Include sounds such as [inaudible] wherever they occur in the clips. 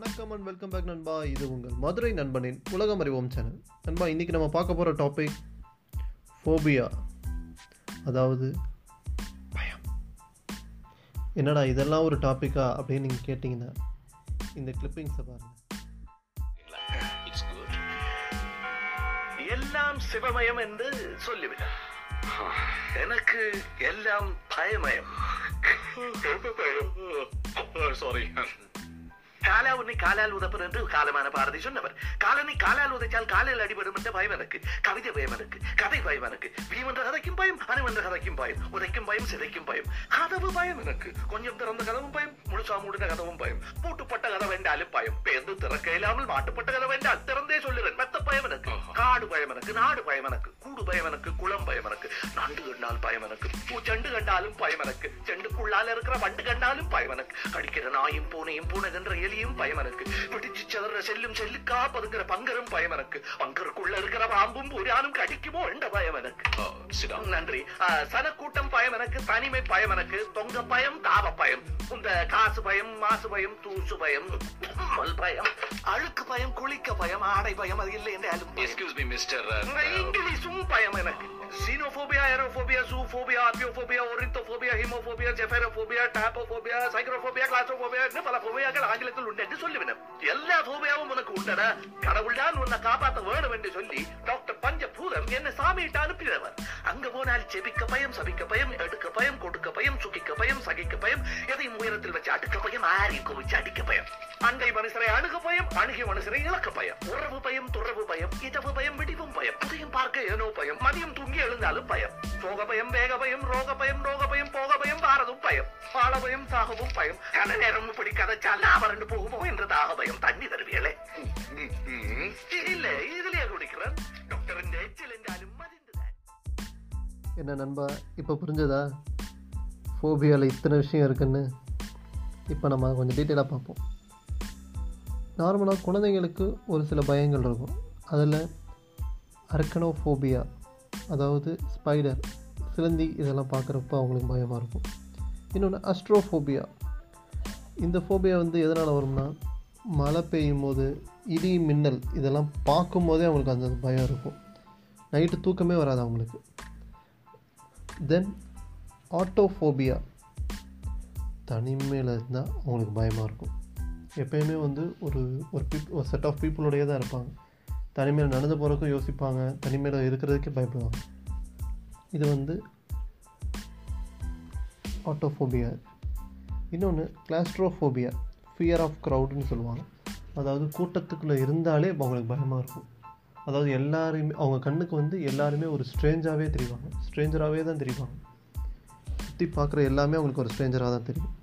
வணக்கம் and welcome back நண்பா. இது உங்கள் மதுரை நண்பனின் உலகம் அறிவோம் சேனல் நண்பா இன்றைக்கி நம்ம பார்க்க போகிற டாபிக் ஃபோபியா அதாவது பயம். என்னடா இதெல்லாம் ஒரு டாப்பிக்கா அப்படின்னு நீங்கள் கேட்டிங்கன்னா இந்த கிளிப்பிங்ஸை பாருங்கள். எல்லாம் சிவமயம் என்று சொல்லிவிட எனக்கு எல்லாம் பயமயம் [laughs] Sorry. காலா உன்னை காலால் உதப்பர் என்று காலமான பாரதி சொன்னவர். காலனை காலால் உதைச்சால் காலில் அடிபடும் என்ற பயம் எனக்கு. கவிதை பயம் எனக்கு. கதை பயம் எனக்கு. பீம் என்ற கதைக்கும் பயம் அணு என்ற கதைக்கும் பயம் உதைக்கும் பயம் சிதைக்கும் பயம். கதவு பயம் எனக்கு. கொஞ்சம் திறந்த கதவும் பயம் முழுசா மூடின கதவும் பயம். பூட்டுப்பட்ட கதவு என்றாலும் பயம். பேர்ந்து திறக்க இல்லாமல் மாட்டுப்பட்ட கதவு என்றால் திறந்தே சொல்லுறேன் மெத்த பயம் எனக்கு. காடு பயம் எனக்கு நாடு பயம் எனக்கு. கூடு பயம் எனக்கு குளம் பயம் எனக்கு நண்டு கண்டால் பயம் எனக்கு பூச்செண்டு கண்டாலும் பயம் எனக்கு செண்டுக்குள்ளால இருக்கிற வண்டு கண்டாலும் பயம் எனக்கு கடிக்கிற நாயும் பூனையும் பூனைகின்ற எலியும் பயம் எனக்கு பிடிச்சு செதற செல்லும் செல்லுக்கா பதுங்கிற பங்கரும் பயம் எனக்கு பங்கருக்குள்ள இருக்கிற பாம்பும் புரானும் கடிக்குமோ என்ற பயம் எனக்கு. நன்றி சனக்கூட்டம் பயம் எனக்கு தனிமை பயம் எனக்கு தொங்க பயம் தாவ பயம் இந்த காசு பயம் மாசு பயம் தூசு பயம் பயம் அழுக்கு பயம் குளிக்க பயம் ஆடை பயம் அது இல்லை என்றாலும் பயம். Excuse me, xenophobia, xenophobia, aerophobia, zoophobia, abiophobia, orin homophobia haemophobia gephyrophobia taphophobia psychrophobia claustrophobia இன்னும் பல போபியாக்கள் ஆங்கிலத்தில் உண்டு. என்று சொல்லிவினேன் எல்லா போபியாவும் உனக்கு உண்டடா. கடவுள் தான் உன்னை காப்பாற்ற வேணும் என்று சொல்லி டாக்டர் பஞ்சபூதம் என்ன சாமியிட்டு அனுப்பினவர். அங்க போனால் செபிக்க பயம் சபிக்க பயம் எடுக்க பயம் கொடுக்க பயம் சுகிக்க பயம் சகிக்க பயம் எதையும் உயரத்தில் வச்சு அடுக்க பயம் ஆரி குவிச்சு அடிக்க பயம். அண்டை மனுஷரை அணுக பயம் அணுகிய மனுஷரை இழக்க பயம். உறவு பயம் துறவு பயம் இதவு பயம் விடிவும் பயம். புதையும் பார்க்க ஏனோ பயம். மதியம் தூங்கி எழுந்தாலும் பயம். சோக பயம் வேக பயம் ரோக பயம் ரோக வாரதும் பயம் பால பயம் சாகவும் பயம். கன நேரம் இப்படி கதைச்சால் லாபரண்டு போகுமோ என்ற தாக பயம் தண்ணி தருவியலே. இல்ல இதுலயே குடிக்கிறேன். டாக்டர் எச்சிலின்றாலும் என்ன நண்பா இப்போ புரிஞ்சதா? ஃபோபியாவில் இத்தனை விஷயம் இருக்குன்னு? இப்போ நம்ம கொஞ்சம் டீட்டெயிலாக பார்ப்போம். நார்மலாக குழந்தைங்களுக்கு ஒரு சில பயங்கள் இருக்கும். அதில் அர்க்கனோஃபோபியா அதாவது ஸ்பைடர் சிலந்தி இதெல்லாம் பார்க்குறப்ப அவங்களுக்கு பயமாக இருக்கும். இன்னொன்று அஸ்ட்ரோஃபோபியா. இந்த ஃபோபியா வந்து எதனால் வரும்னா மழை பெய்யும் போது இடி மின்னல் இதெல்லாம் பார்க்கும்போதே அவங்களுக்கு அந்த பயம் இருக்கும். நைட்டு தூக்கமே வராது அவங்களுக்கு. தென் ஆட்டோஃபோபியா. தனிமையில் இருந்தால் அவங்களுக்கு பயமாக இருக்கும். எப்பயுமே வந்து ஒரு ஒரு பீப் ஒரு செட் ஆஃப் பீப்புளோடையே தான் இருப்பாங்க. தனிமையில் நடந்து போகிறதுக்கும் யோசிப்பாங்க. தனிமையில் இருக்கிறதுக்கே பயப்படுவாங்க. இது வந்து ஆட்டோஃபோபியா இன்னொன்று கிளாஸ்ட்ரோஃபோபியா ஃபியர் ஆஃப் க்ரௌடுன்னு சொல்லுவாங்க. அதாவது கூட்டத்துக்குள்ளே இருந்தாலே அவங்களுக்கு பயமாக இருக்கும். அதாவது எல்லாருமே அவங்க கண்ணுக்கு வந்து எல்லாருமே ஒரு ஸ்ட்ரேஞ்சாகவே தெரிவாங்க. ஸ்ட்ரேஞ்சராகவே தான் தெரிவாங்க. சுற்றி பார்க்குற எல்லாமே அவங்களுக்கு ஒரு ஸ்ட்ரேஞ்சராக தான் தெரியும்.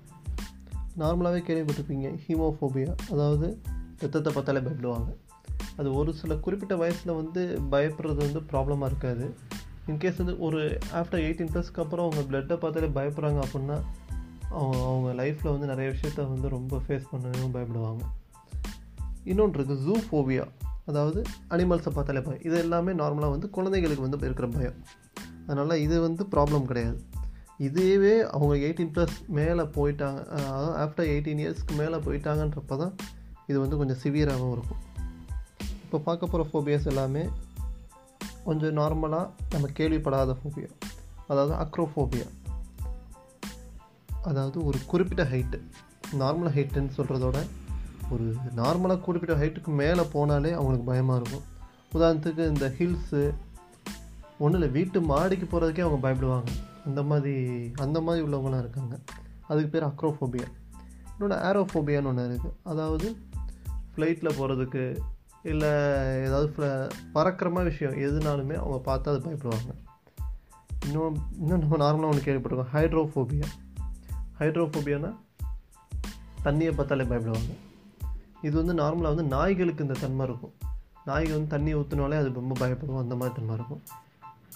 நார்மலாகவே கேள்விப்பட்டிருப்பீங்க ஹீமோஃபோபியா அதாவது ரத்தத்தை பார்த்தாலே பயப்படுவாங்க. அது ஒரு சில குறிப்பிட்ட வயசில் வந்து பயப்படுறது வந்து ப்ராப்ளமாக இருக்காது. இன்கேஸ் வந்து ஒரு ஆஃப்டர் எயிட்டீன் ப்ளஸ்க்கு அப்புறம் அவங்க பிளட்டை பார்த்தாலே பயப்படுறாங்க அப்படின்னா அவங்க அவங்க லைஃப்பில் வந்து நிறைய விஷயத்த வந்து ரொம்ப ஃபேஸ் பண்ணவும் பயப்படுவாங்க. இன்னொன்று இருக்குது ஜூ ஃபோபியா அதாவது அனிமல்ஸை பார்த்தாலே பயம். இது எல்லாமே நார்மலாக வந்து குழந்தைகளுக்கு வந்து இருக்கிற பயம். அதனால் இது வந்து ப்ராப்ளம் கிடையாது. இதுவே அவங்க எயிட்டீன் ப்ளஸ் மேலே போயிட்டாங்க அதாவது ஆஃப்டர் எயிட்டீன் இயர்ஸ்க்கு மேலே போயிட்டாங்கன்றப்ப தான் இது வந்து கொஞ்சம் சிவியராகவும் இருக்கும். இப்போ பார்க்க போகிற ஃபோபியாஸ் எல்லாமே கொஞ்சம் நார்மலாக நம்ம கேள்விப்படாத ஃபோபியா அதாவது அக்ரோஃபோபியா அதாவது ஒரு குறிப்பிட்ட ஹைட்டு நார்மல் ஹைட்டுன்னு சொல்கிறதோட ஒரு நார்மலாக குறிப்பிட்ட ஹைட்டுக்கு மேலே போனாலே அவங்களுக்கு பயமாக இருக்கும். உதாரணத்துக்கு இந்த ஹில்ஸு ஒன்றும் இல்லை வீட்டு மாடிக்கு போகிறதுக்கே அவங்க பயப்படுவாங்க. அந்த மாதிரி அந்த மாதிரி உள்ளவங்களாம் இருக்காங்க. அதுக்கு பேர் அக்ரோஃபோபியா இன்னொன்று ஆரோஃபோபியான்னு ஒன்று இருக்குது அதாவது ஃப்ளைட்டில் போகிறதுக்கு இல்லை ஏதாவது பறக்கிறமாக பறக்கிற மாதிரி விஷயம் எதுனாலுமே அவங்க பார்த்து அது பயப்படுவாங்க. இன்னும் இன்னும் நம்ம நார்மலாக ஒன்று கேள்விப்பட்டிருக்கோம். ஹைட்ரோஃபோபியா. ஹைட்ரோஃபோபியானா தண்ணியை பார்த்தாலே பயப்படுவாங்க. இது வந்து நார்மலாக வந்து நாய்களுக்கு இந்த தன்மை இருக்கும். நாய்கள் வந்து தண்ணி ஊற்றினாலே அது ரொம்ப பயப்படும். அந்த மாதிரி தன்மை இருக்கும்.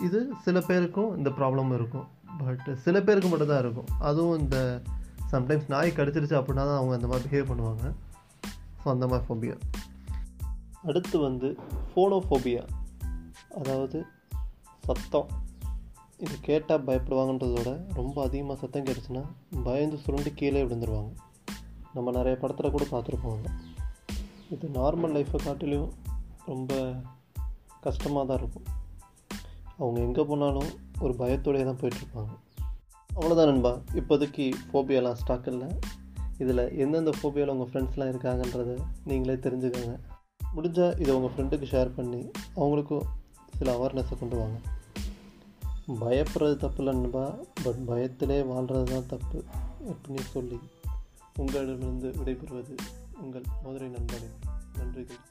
இது சில பேருக்கும் இந்த ப்ராப்ளம் இருக்கும். பட் சில பேருக்கு மட்டும் தான் இருக்கும். அதுவும் இந்த சம்டைம்ஸ் நாய் கடிச்சிருச்சு அப்படின்னா தான் அவங்க அந்த மாதிரி பிஹேவ் பண்ணுவாங்க. ஸோ அந்த மாதிரி ஃபோபியா அடுத்து வந்து ஃபோனோஃபோபியா அதாவது சத்தம். இது கேட்டால் பயப்படுவாங்கன்றதோட ரொம்ப அதிகமாக சத்தம் கேட்டுச்சுன்னா பயந்து சுருண்டு கீழே விழுந்துருவாங்க. நம்ம நிறைய படத்தில் கூட பார்த்துருப்போம் இது நார்மல் லைஃப்பை காட்டிலையும் ரொம்ப கஷ்டமாக தான் இருக்கும். அவங்க எங்கே போனாலும் ஒரு பயத்தோடையே தான் போயிட்டுருப்பாங்க. அவ்வளோதான் நண்பா. இப்போதைக்கு ஃபோபியாலாம் ஸ்டாக் இல்லை. இதில் எந்தெந்த ஃபோபியாவில் உங்கள் ஃப்ரெண்ட்ஸ்லாம் இருக்காங்கன்றதை நீங்களே தெரிஞ்சுக்கோங்க. முடிஞ்சால் இதை உங்கள் ஃப்ரெண்டுக்கு ஷேர் பண்ணி அவங்களுக்கும் சில அவேர்னஸை கொண்டு வாங்க. பயப்படுறது தப்பு இல்லை பட் பயத்திலே வாழ்கிறது தான் தப்பு அப்படின்னு சொல்லி உங்களிடமிருந்து விடைபெறுவது உங்கள் மதுரை நண்பனின் நன்றிகள்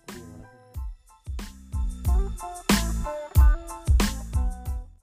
வணக்கம்.